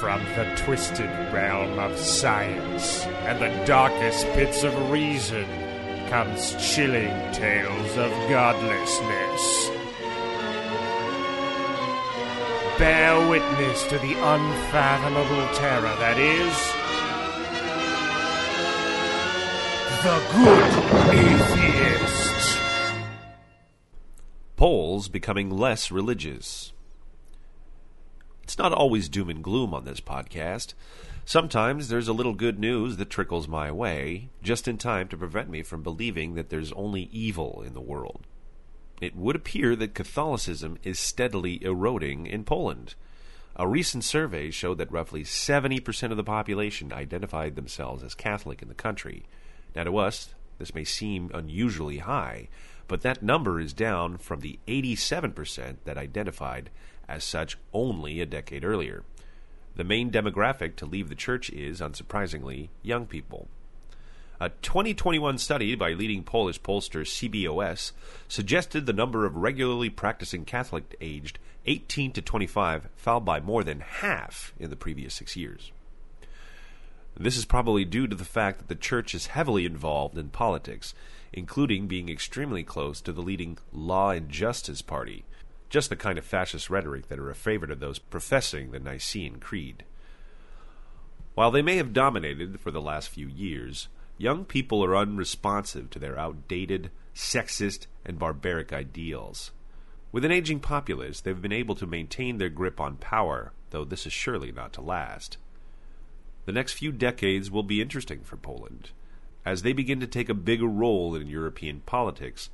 from the twisted realm of science and the darkest pits of reason comes chilling tales of godlessness. Bear witness to the unfathomable terror that is the good atheist. Poles becoming less religious. It's not always doom and gloom on this podcast. Sometimes there's a little good news that trickles my way, just in time to prevent me from believing that there's only evil in the world. It would appear that Catholicism is steadily eroding in Poland. A recent survey showed that roughly 70% of the population identified themselves as Catholic in the country. Now, to us, this may seem unusually high, but that number is down from the 87% that identified as such only a decade earlier. The main demographic to leave the church is, unsurprisingly, young people. A 2021 study by leading Polish pollster CBOS suggested the number of regularly practicing Catholic aged 18 to 25 fell by more than half in the previous six years. This is probably due to the fact that the church is heavily involved in politics, including being extremely close to the leading Law and Justice Party, just the kind of fascist rhetoric that are a favorite of those professing the Nicene Creed. While they may have dominated for the last few years, young people are unresponsive to their outdated, sexist, and barbaric ideals. With an aging populace, they've been able to maintain their grip on power, though this is surely not to last. The next few decades will be interesting for Poland. As they begin to take a bigger role in European politics,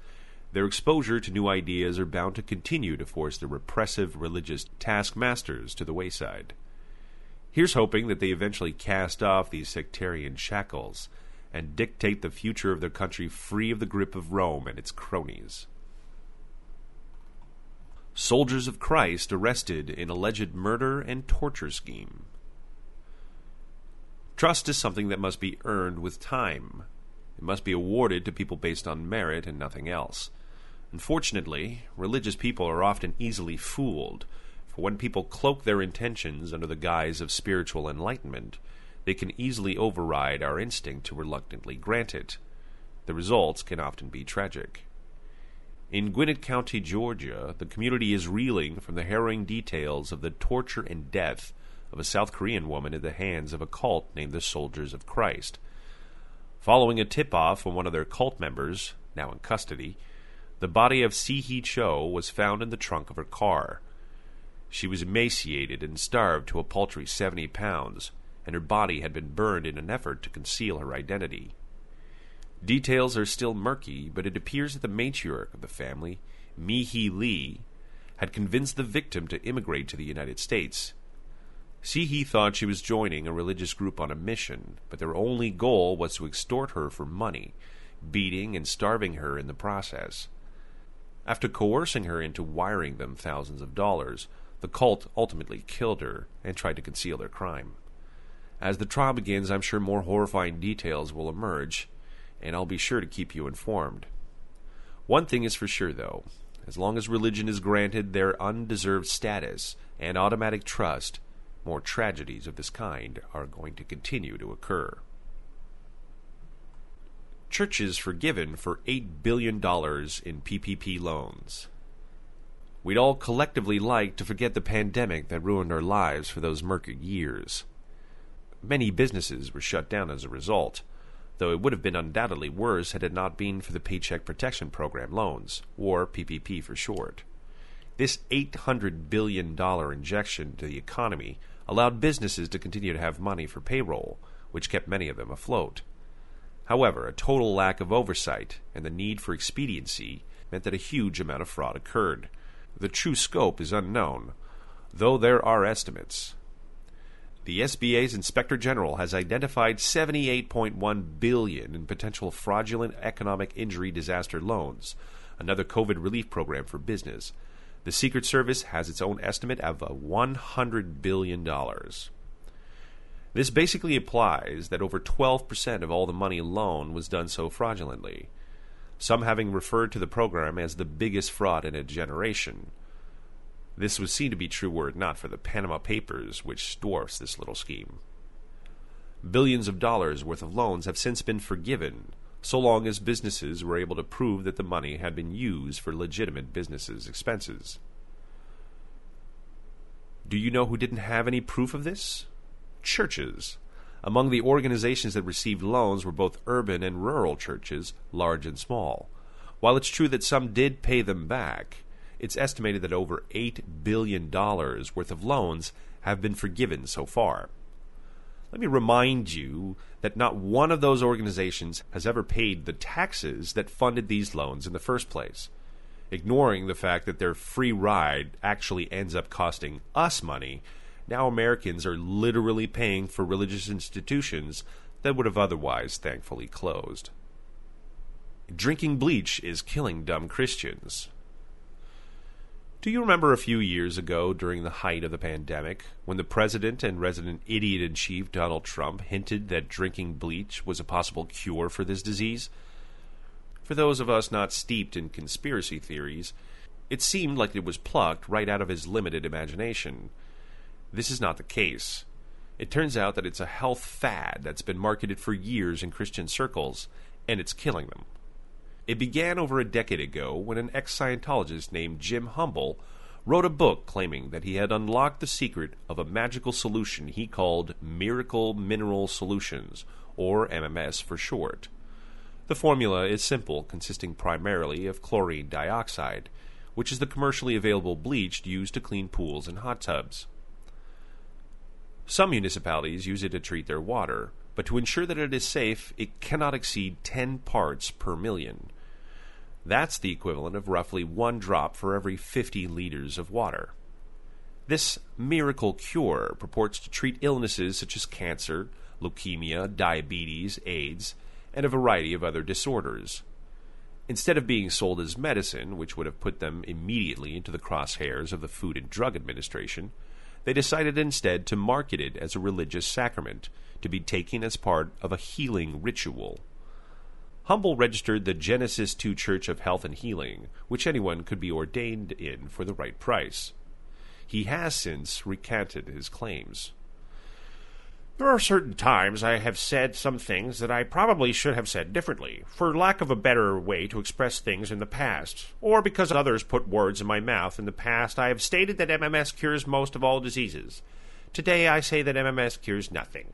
their exposure to new ideas are bound to continue to force the repressive religious taskmasters to the wayside. Here's hoping that they eventually cast off these sectarian shackles and dictate the future of their country free of the grip of Rome and its cronies. Soldiers of Christ arrested in alleged murder and torture scheme. Trust is something that must be earned with time. It must be awarded to people based on merit and nothing else. Unfortunately, religious people are often easily fooled, for when people cloak their intentions under the guise of spiritual enlightenment, they can easily override our instinct to reluctantly grant it. The results can often be tragic. In Gwinnett County, Georgia, the community is reeling from the harrowing details of the torture and death of a South Korean woman at the hands of a cult named the Soldiers of Christ. Following a tip off from one of their cult members, now in custody, the body of Si Hee Cho was found in the trunk of her car. She was emaciated and starved to a paltry 70 pounds, and her body had been burned in an effort to conceal her identity. Details are still murky, but it appears that the matriarch of the family, Mi Hee Lee, had convinced the victim to immigrate to the United States. Si Hee thought she was joining a religious group on a mission, but their only goal was to extort her for money, beating and starving her in the process. After coercing her into wiring them thousands of dollars, the cult ultimately killed her and tried to conceal their crime. As the trial begins, I'm sure more horrifying details will emerge, and I'll be sure to keep you informed. One thing is for sure, though as long as religion is granted their undeserved status and automatic trust, more tragedies of this kind are going to continue to occur churches forgiven for $8 billion in PPP loans. We'd all collectively like to forget the pandemic that ruined our lives for those murky years. Many businesses were shut down as a result, though it would have been undoubtedly worse had it not been for the Paycheck Protection Program loans, or PPP for short. This $800 billion injection to the economy allowed businesses to continue to have money for payroll, which kept many of them afloat. However, a total lack of oversight and the need for expediency meant that a huge amount of fraud occurred. The true scope is unknown, though there are estimates. The SBA's Inspector General has identified 78.1 billion in potential fraudulent economic injury disaster loans, another COVID relief program for business. The Secret Service has its own estimate of uh, 100 billion dollars. This basically implies that over 12% of all the money loaned was done so fraudulently, some having referred to the program as the biggest fraud in a generation. This was seen to be true were it not for the Panama Papers, which dwarfs this little scheme. Billions of dollars worth of loans have since been forgiven, so long as businesses were able to prove that the money had been used for legitimate businesses' expenses. Do you know who didn't have any proof of this? Churches. Among the organizations that received loans were both urban and rural churches, large and small. While it's true that some did pay them back, it's estimated that over $8 billion worth of loans have been forgiven so far. Let me remind you that not one of those organizations has ever paid the taxes that funded these loans in the first place, ignoring the fact that their free ride actually ends up costing us money. Now Americans are literally paying for religious institutions that would have otherwise thankfully closed. Drinking bleach is killing dumb Christians. Do you remember a few years ago, during the height of the pandemic, when the president and resident idiot in chief Donald Trump hinted that drinking bleach was a possible cure for this disease? For those of us not steeped in conspiracy theories, it seemed like it was plucked right out of his limited imagination. This is not the case. It turns out that it's a health fad that's been marketed for years in Christian circles, and it's killing them. It began over a decade ago when an ex Scientologist named Jim Humble wrote a book claiming that he had unlocked the secret of a magical solution he called Miracle Mineral Solutions, or MMS for short. The formula is simple, consisting primarily of chlorine dioxide, which is the commercially available bleach used to clean pools and hot tubs. Some municipalities use it to treat their water, but to ensure that it is safe, it cannot exceed 10 parts per million. That's the equivalent of roughly one drop for every 50 liters of water. This miracle cure purports to treat illnesses such as cancer, leukemia, diabetes, AIDS, and a variety of other disorders. Instead of being sold as medicine, which would have put them immediately into the crosshairs of the Food and Drug Administration, they decided instead to market it as a religious sacrament, to be taken as part of a healing ritual. Humble registered the Genesis 2 Church of Health and Healing, which anyone could be ordained in for the right price. He has since recanted his claims. There are certain times I have said some things that I probably should have said differently, for lack of a better way to express things in the past, or because others put words in my mouth in the past. I have stated that MMS cures most of all diseases. Today I say that MMS cures nothing.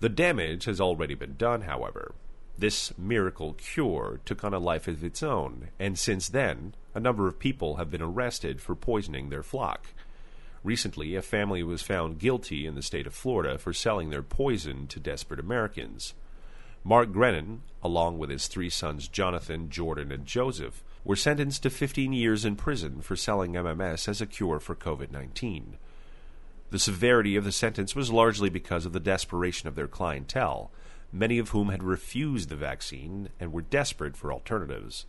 The damage has already been done, however. This miracle cure took on a life of its own, and since then, a number of people have been arrested for poisoning their flock. Recently, a family was found guilty in the state of Florida for selling their poison to desperate Americans. Mark Grenon, along with his three sons Jonathan, Jordan, and Joseph, were sentenced to 15 years in prison for selling MMS as a cure for COVID 19. The severity of the sentence was largely because of the desperation of their clientele, many of whom had refused the vaccine and were desperate for alternatives.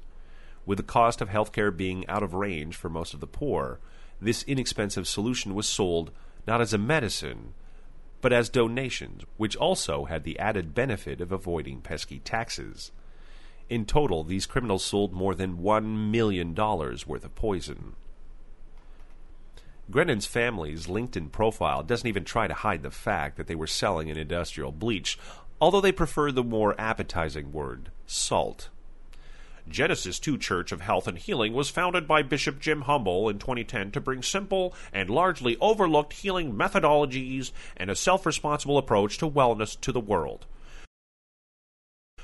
With the cost of healthcare being out of range for most of the poor, this inexpensive solution was sold not as a medicine, but as donations, which also had the added benefit of avoiding pesky taxes. In total, these criminals sold more than $1 million worth of poison. Grenon's family's LinkedIn profile doesn't even try to hide the fact that they were selling an industrial bleach, although they prefer the more appetizing word, salt. Genesis 2 Church of Health and Healing was founded by Bishop Jim Humble in 2010 to bring simple and largely overlooked healing methodologies and a self responsible approach to wellness to the world.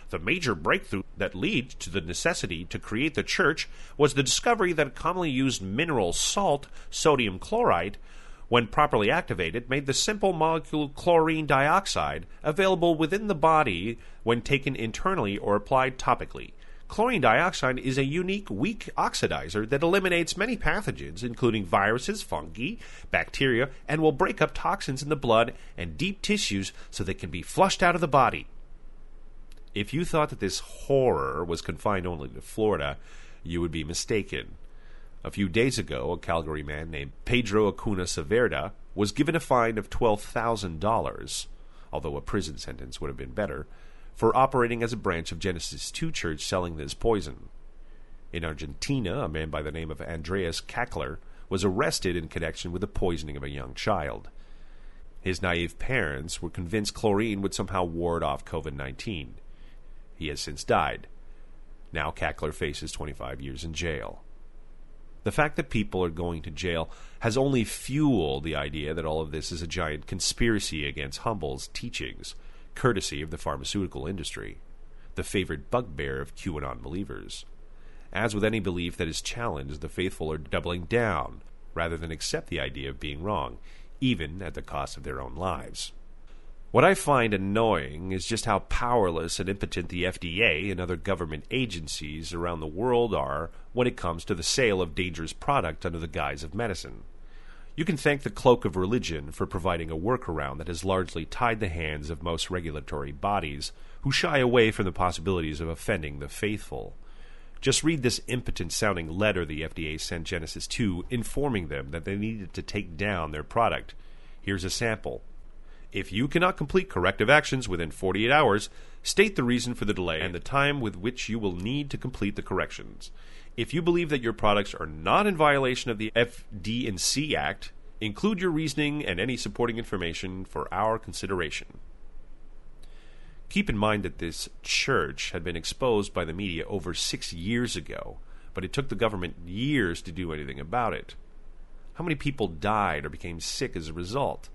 The major breakthrough that led to the necessity to create the church was the discovery that commonly used mineral salt, sodium chloride, when properly activated, made the simple molecule chlorine dioxide available within the body when taken internally or applied topically. Chlorine dioxide is a unique weak oxidizer that eliminates many pathogens, including viruses, fungi, bacteria, and will break up toxins in the blood and deep tissues so they can be flushed out of the body. If you thought that this horror was confined only to Florida, you would be mistaken. A few days ago, a Calgary man named Pedro Acuna Saverda was given a fine of $12,000, although a prison sentence would have been better, for operating as a branch of Genesis 2 Church selling this poison. In Argentina, a man by the name of Andreas Kalcker was arrested in connection with the poisoning of a young child. His naive parents were convinced chlorine would somehow ward off COVID 19. He has since died. Now Kalcker faces 25 years in jail. The fact that people are going to jail has only fueled the idea that all of this is a giant conspiracy against Humble's teachings, courtesy of the pharmaceutical industry, the favored bugbear of QAnon believers. As with any belief that is challenged, the faithful are doubling down rather than accept the idea of being wrong, even at the cost of their own lives. What I find annoying is just how powerless and impotent the FDA and other government agencies around the world are when it comes to the sale of dangerous product under the guise of medicine. You can thank the cloak of religion for providing a workaround that has largely tied the hands of most regulatory bodies who shy away from the possibilities of offending the faithful. Just read this impotent sounding letter the FDA sent Genesis 2 informing them that they needed to take down their product. Here's a sample. If you cannot complete corrective actions within 48 hours, state the reason for the delay and the time with which you will need to complete the corrections. If you believe that your products are not in violation of the FD&C Act, include your reasoning and any supporting information for our consideration. Keep in mind that this church had been exposed by the media over six years ago, but it took the government years to do anything about it. How many people died or became sick as a result?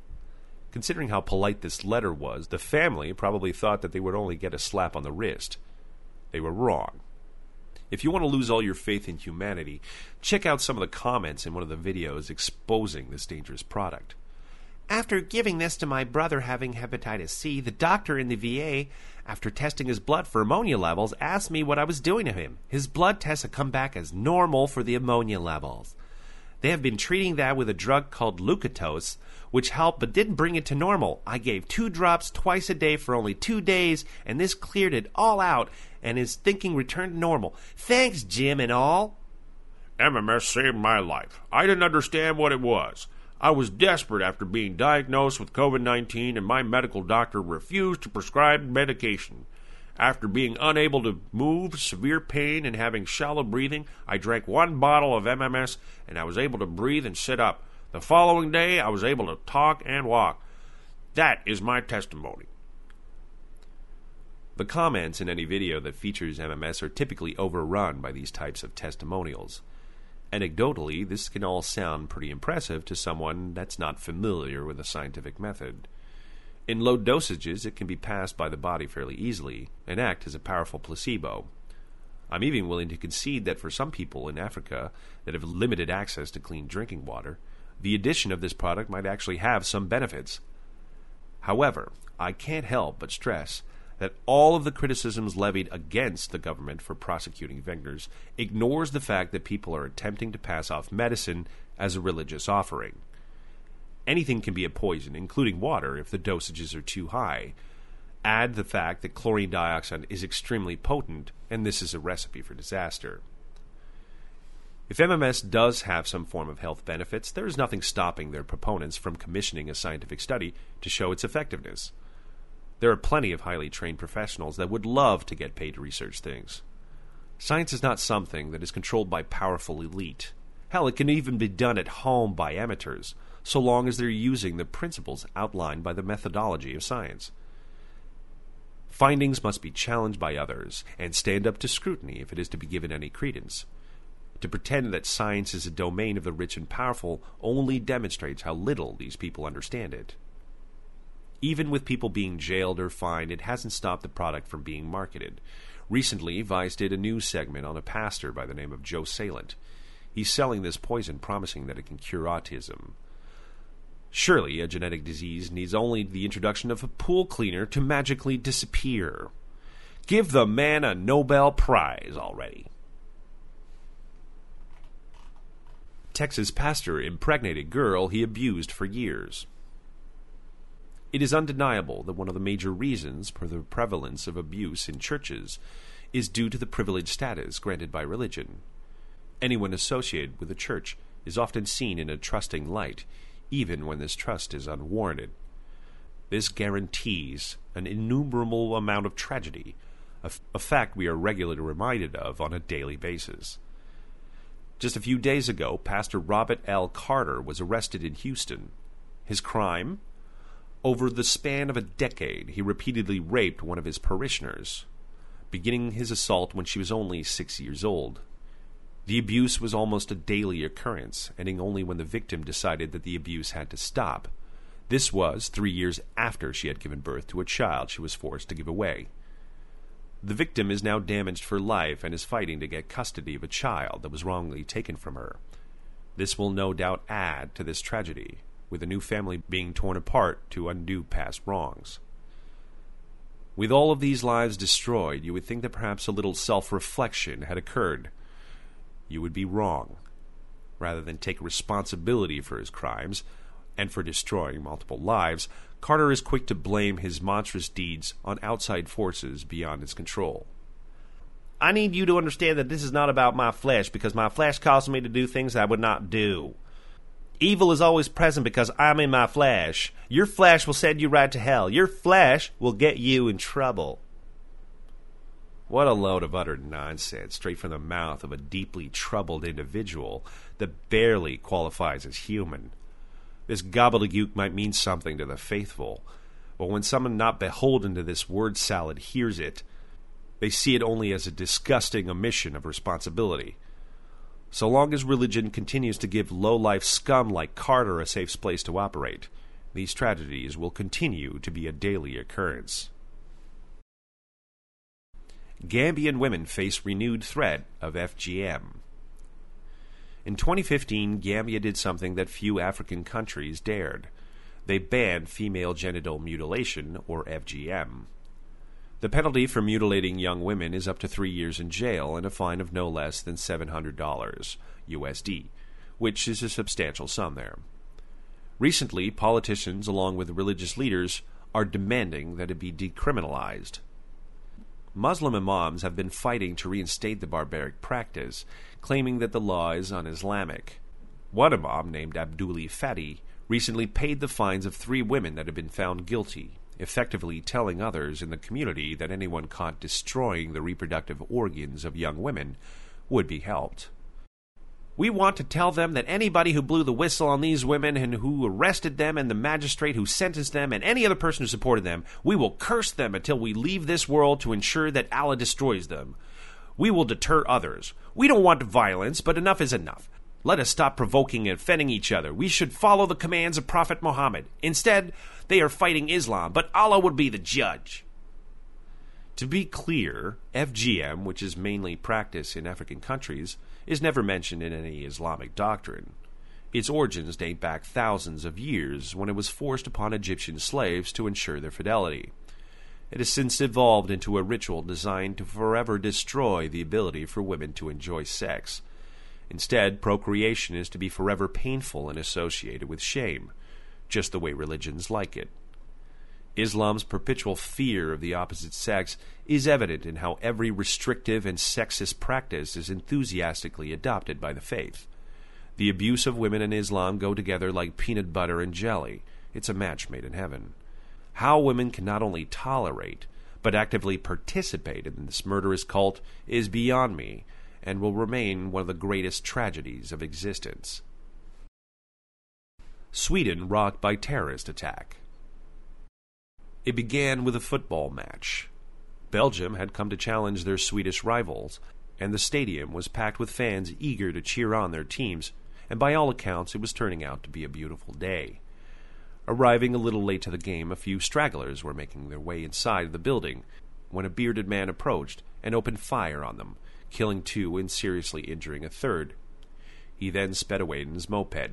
Considering how polite this letter was, the family probably thought that they would only get a slap on the wrist. They were wrong. If you want to lose all your faith in humanity, check out some of the comments in one of the videos exposing this dangerous product. After giving this to my brother having hepatitis C, the doctor in the VA, after testing his blood for ammonia levels, asked me what I was doing to him. His blood tests have come back as normal for the ammonia levels. They have been treating that with a drug called Leukotos, which helped but didn't bring it to normal. I gave two drops twice a day for only two days, and this cleared it all out, and his thinking returned to normal. Thanks, Jim, and all. MMS saved my life. I didn't understand what it was. I was desperate after being diagnosed with COVID 19, and my medical doctor refused to prescribe medication. After being unable to move, severe pain, and having shallow breathing, I drank one bottle of MMS and I was able to breathe and sit up. The following day, I was able to talk and walk. That is my testimony. The comments in any video that features MMS are typically overrun by these types of testimonials. Anecdotally, this can all sound pretty impressive to someone that's not familiar with the scientific method. In low dosages, it can be passed by the body fairly easily and act as a powerful placebo. I'm even willing to concede that for some people in Africa that have limited access to clean drinking water, the addition of this product might actually have some benefits. However, I can't help but stress that all of the criticisms levied against the government for prosecuting vendors ignores the fact that people are attempting to pass off medicine as a religious offering. Anything can be a poison, including water, if the dosages are too high. Add the fact that chlorine dioxide is extremely potent, and this is a recipe for disaster. If MMS does have some form of health benefits, there is nothing stopping their proponents from commissioning a scientific study to show its effectiveness. There are plenty of highly trained professionals that would love to get paid to research things. Science is not something that is controlled by powerful elite. Hell, it can even be done at home by amateurs, so long as they're using the principles outlined by the methodology of science. Findings must be challenged by others and stand up to scrutiny if it is to be given any credence. To pretend that science is a domain of the rich and powerful only demonstrates how little these people understand it. Even with people being jailed or fined, it hasn't stopped the product from being marketed. Recently, Vice did a news segment on a pastor by the name of Joe Salent. He's selling this poison, promising that it can cure autism. Surely, a genetic disease needs only the introduction of a pool cleaner to magically disappear. Give the man a Nobel Prize already. Texas pastor impregnated girl he abused for years. It is undeniable that one of the major reasons for the prevalence of abuse in churches is due to the privileged status granted by religion. Anyone associated with a church is often seen in a trusting light, even when this trust is unwarranted. This guarantees an innumerable amount of tragedy, a, f- a fact we are regularly reminded of on a daily basis. Just a few days ago, Pastor Robert L. Carter was arrested in Houston. His crime? Over the span of a decade, he repeatedly raped one of his parishioners, beginning his assault when she was only six years old. The abuse was almost a daily occurrence, ending only when the victim decided that the abuse had to stop. This was three years after she had given birth to a child she was forced to give away. The victim is now damaged for life and is fighting to get custody of a child that was wrongly taken from her. This will no doubt add to this tragedy, with a new family being torn apart to undo past wrongs. With all of these lives destroyed, you would think that perhaps a little self reflection had occurred. You would be wrong. Rather than take responsibility for his crimes, and for destroying multiple lives, Carter is quick to blame his monstrous deeds on outside forces beyond his control. I need you to understand that this is not about my flesh because my flesh causes me to do things I would not do. Evil is always present because I'm in my flesh. Your flesh will send you right to hell. Your flesh will get you in trouble. What a load of utter nonsense straight from the mouth of a deeply troubled individual that barely qualifies as human. This gobbledygook might mean something to the faithful, but when someone not beholden to this word salad hears it, they see it only as a disgusting omission of responsibility. So long as religion continues to give low life scum like Carter a safe place to operate, these tragedies will continue to be a daily occurrence. Gambian women face renewed threat of FGM. In 2015, Gambia did something that few African countries dared. They banned female genital mutilation, or FGM. The penalty for mutilating young women is up to three years in jail and a fine of no less than $700 USD, which is a substantial sum there. Recently, politicians, along with religious leaders, are demanding that it be decriminalized. Muslim imams have been fighting to reinstate the barbaric practice, claiming that the law is un Islamic. One imam, named Abdoulie Fatty, recently paid the fines of three women that had been found guilty, effectively telling others in the community that anyone caught destroying the reproductive organs of young women would be helped. We want to tell them that anybody who blew the whistle on these women and who arrested them and the magistrate who sentenced them and any other person who supported them, we will curse them until we leave this world to ensure that Allah destroys them. We will deter others. We don't want violence, but enough is enough. Let us stop provoking and offending each other. We should follow the commands of Prophet Muhammad. Instead, they are fighting Islam, but Allah would be the judge. To be clear, FGM, which is mainly practiced in African countries, is never mentioned in any Islamic doctrine. Its origins date back thousands of years when it was forced upon Egyptian slaves to ensure their fidelity. It has since evolved into a ritual designed to forever destroy the ability for women to enjoy sex. Instead, procreation is to be forever painful and associated with shame, just the way religions like it. Islam's perpetual fear of the opposite sex is evident in how every restrictive and sexist practice is enthusiastically adopted by the faith. The abuse of women in Islam go together like peanut butter and jelly. It's a match made in heaven. How women can not only tolerate, but actively participate in this murderous cult is beyond me and will remain one of the greatest tragedies of existence. Sweden rocked by terrorist attack. It began with a football match. Belgium had come to challenge their Swedish rivals, and the stadium was packed with fans eager to cheer on their teams, and by all accounts it was turning out to be a beautiful day. Arriving a little late to the game, a few stragglers were making their way inside the building when a bearded man approached and opened fire on them, killing two and seriously injuring a third. He then sped away in his moped.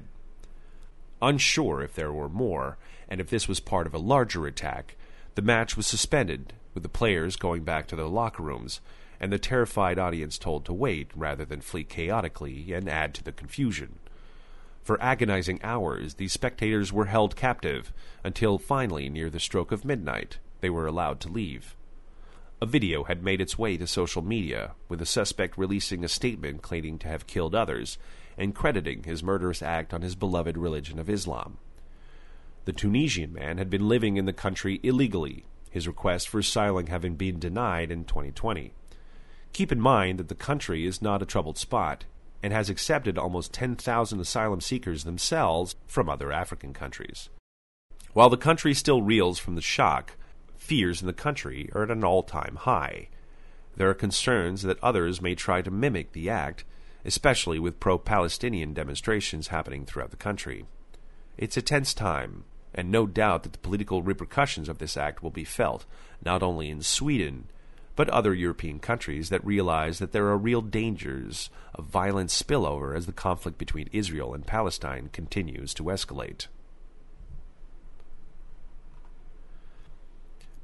Unsure if there were more, and if this was part of a larger attack, the match was suspended, with the players going back to their locker rooms, and the terrified audience told to wait rather than flee chaotically and add to the confusion. For agonizing hours, these spectators were held captive until finally, near the stroke of midnight, they were allowed to leave. A video had made its way to social media, with the suspect releasing a statement claiming to have killed others and crediting his murderous act on his beloved religion of Islam. The Tunisian man had been living in the country illegally his request for asylum having been denied in 2020. Keep in mind that the country is not a troubled spot and has accepted almost 10,000 asylum seekers themselves from other African countries. While the country still reels from the shock, fears in the country are at an all time high. There are concerns that others may try to mimic the act, especially with pro Palestinian demonstrations happening throughout the country. It's a tense time, and no doubt that the political repercussions of this act will be felt, not only in Sweden, but other European countries that realize that there are real dangers of violent spillover as the conflict between Israel and Palestine continues to escalate.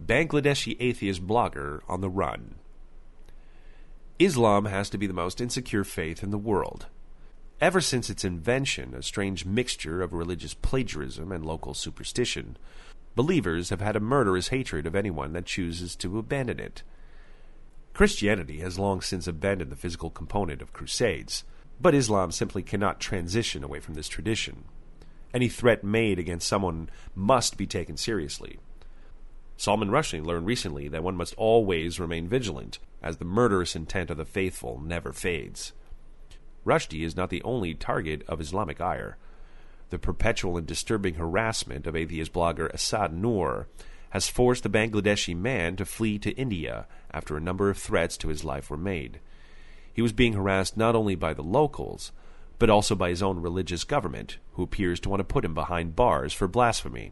Bangladeshi atheist blogger on the run. Islam has to be the most insecure faith in the world. Ever since its invention, a strange mixture of religious plagiarism and local superstition, believers have had a murderous hatred of anyone that chooses to abandon it. Christianity has long since abandoned the physical component of crusades, but Islam simply cannot transition away from this tradition. Any threat made against someone must be taken seriously. Salman Rushdie learned recently that one must always remain vigilant, as the murderous intent of the faithful never fades. Rushdie is not the only target of Islamic ire. The perpetual and disturbing harassment of atheist blogger Asad Noor has forced the Bangladeshi man to flee to India after a number of threats to his life were made. He was being harassed not only by the locals, but also by his own religious government, who appears to want to put him behind bars for blasphemy.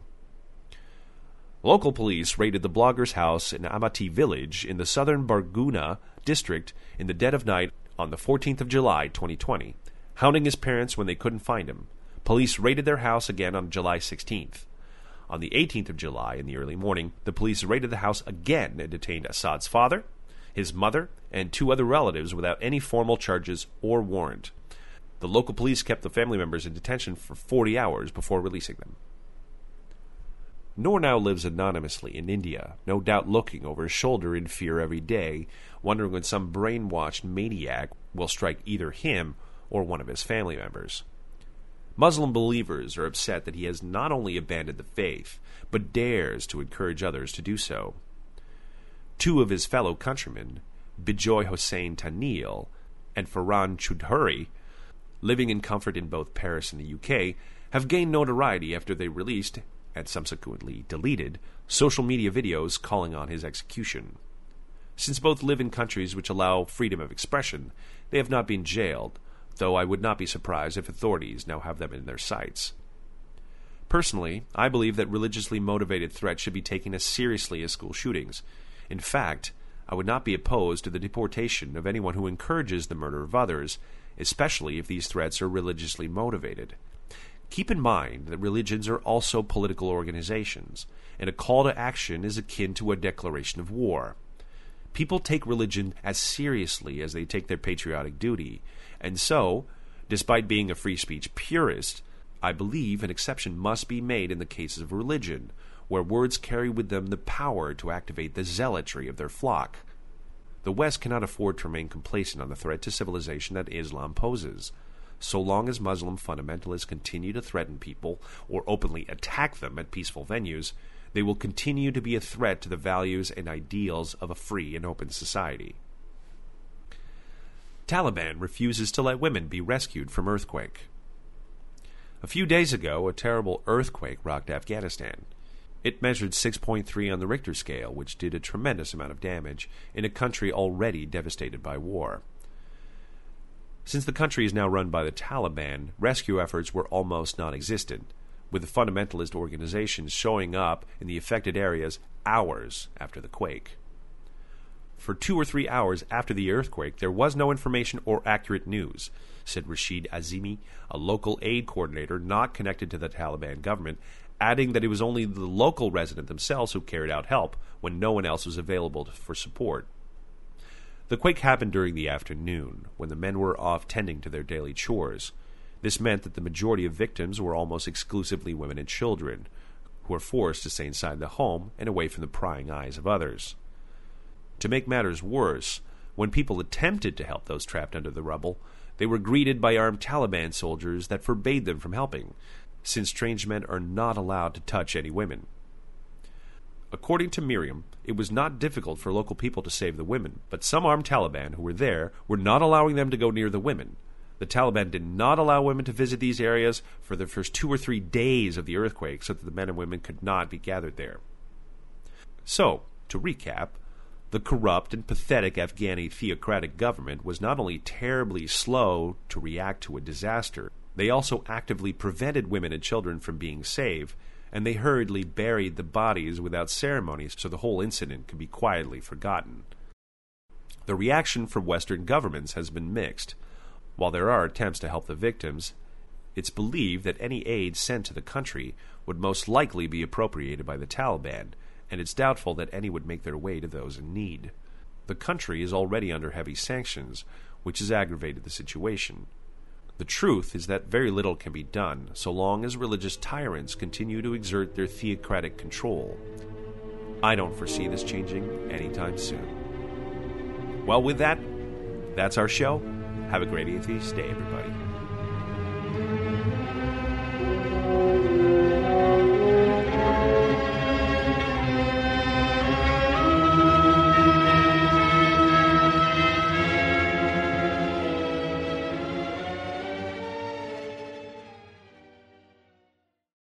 Local police raided the blogger's house in Amtali village in the southern Barguna district in the dead of night on the 14th of July 2020, hounding his parents when they couldn't find him. Police raided their house again on July 16th. On the 18th of July, in the early morning, the police raided the house again and detained Asad's father, his mother, and two other relatives without any formal charges or warrant. The local police kept the family members in detention for 40 hours before releasing them. Noor now lives anonymously in India, no doubt looking over his shoulder in fear every day, wondering when some brainwashed maniac will strike either him or one of his family members. Muslim believers are upset that he has not only abandoned the faith, but dares to encourage others to do so. Two of his fellow countrymen, Bijoy Hossain Tanil and Farhan Choudhury, living in comfort in both Paris and the UK, have gained notoriety after they released and subsequently deleted social media videos calling on his execution. Since both live in countries which allow freedom of expression, they have not been jailed, though I would not be surprised if authorities now have them in their sights. Personally, I believe that religiously motivated threats should be taken as seriously as school shootings. In fact, I would not be opposed to the deportation of anyone who encourages the murder of others, especially if these threats are religiously motivated. Keep in mind that religions are also political organizations, and a call to action is akin to a declaration of war. People take religion as seriously as they take their patriotic duty, and so, despite being a free speech purist, I believe an exception must be made in the cases of religion, where words carry with them the power to activate the zealotry of their flock. The West cannot afford to remain complacent on the threat to civilization that Islam poses so long as Muslim fundamentalists continue to threaten people or openly attack them at peaceful venues, they will continue to be a threat to the values and ideals of a free and open society. Taliban refuses to let women be rescued from earthquake. A few days ago, a terrible earthquake rocked Afghanistan. It measured 6.3 on the Richter scale, which did a tremendous amount of damage in a country already devastated by war. Since the country is now run by the Taliban, rescue efforts were almost non existent, with the fundamentalist organizations showing up in the affected areas hours after the quake. For two or three hours after the earthquake, there was no information or accurate news, said Rashid Azimi, a local aid coordinator not connected to the Taliban government, adding that it was only the local resident themselves who carried out help when no one else was available for support. The quake happened during the afternoon, when the men were off tending to their daily chores. This meant that the majority of victims were almost exclusively women and children, who were forced to stay inside the home and away from the prying eyes of others. To make matters worse, when people attempted to help those trapped under the rubble, they were greeted by armed Taliban soldiers that forbade them from helping, since strange men are not allowed to touch any women. According to Miriam, it was not difficult for local people to save the women, but some armed Taliban who were there were not allowing them to go near the women. The Taliban did not allow women to visit these areas for the first two or three days of the earthquake so that the men and women could not be gathered there. So, to recap, the corrupt and pathetic Afghani theocratic government was not only terribly slow to react to a disaster, they also actively prevented women and children from being saved, and they hurriedly buried the bodies without ceremony so the whole incident could be quietly forgotten. The reaction from Western governments has been mixed. While there are attempts to help the victims, it's believed that any aid sent to the country would most likely be appropriated by the Taliban, and it's doubtful that any would make their way to those in need. The country is already under heavy sanctions, which has aggravated the situation. The truth is that very little can be done so long as religious tyrants continue to exert their theocratic control. I don't foresee this changing anytime soon. Well, with that, that's our show. Have a great atheist day, everybody.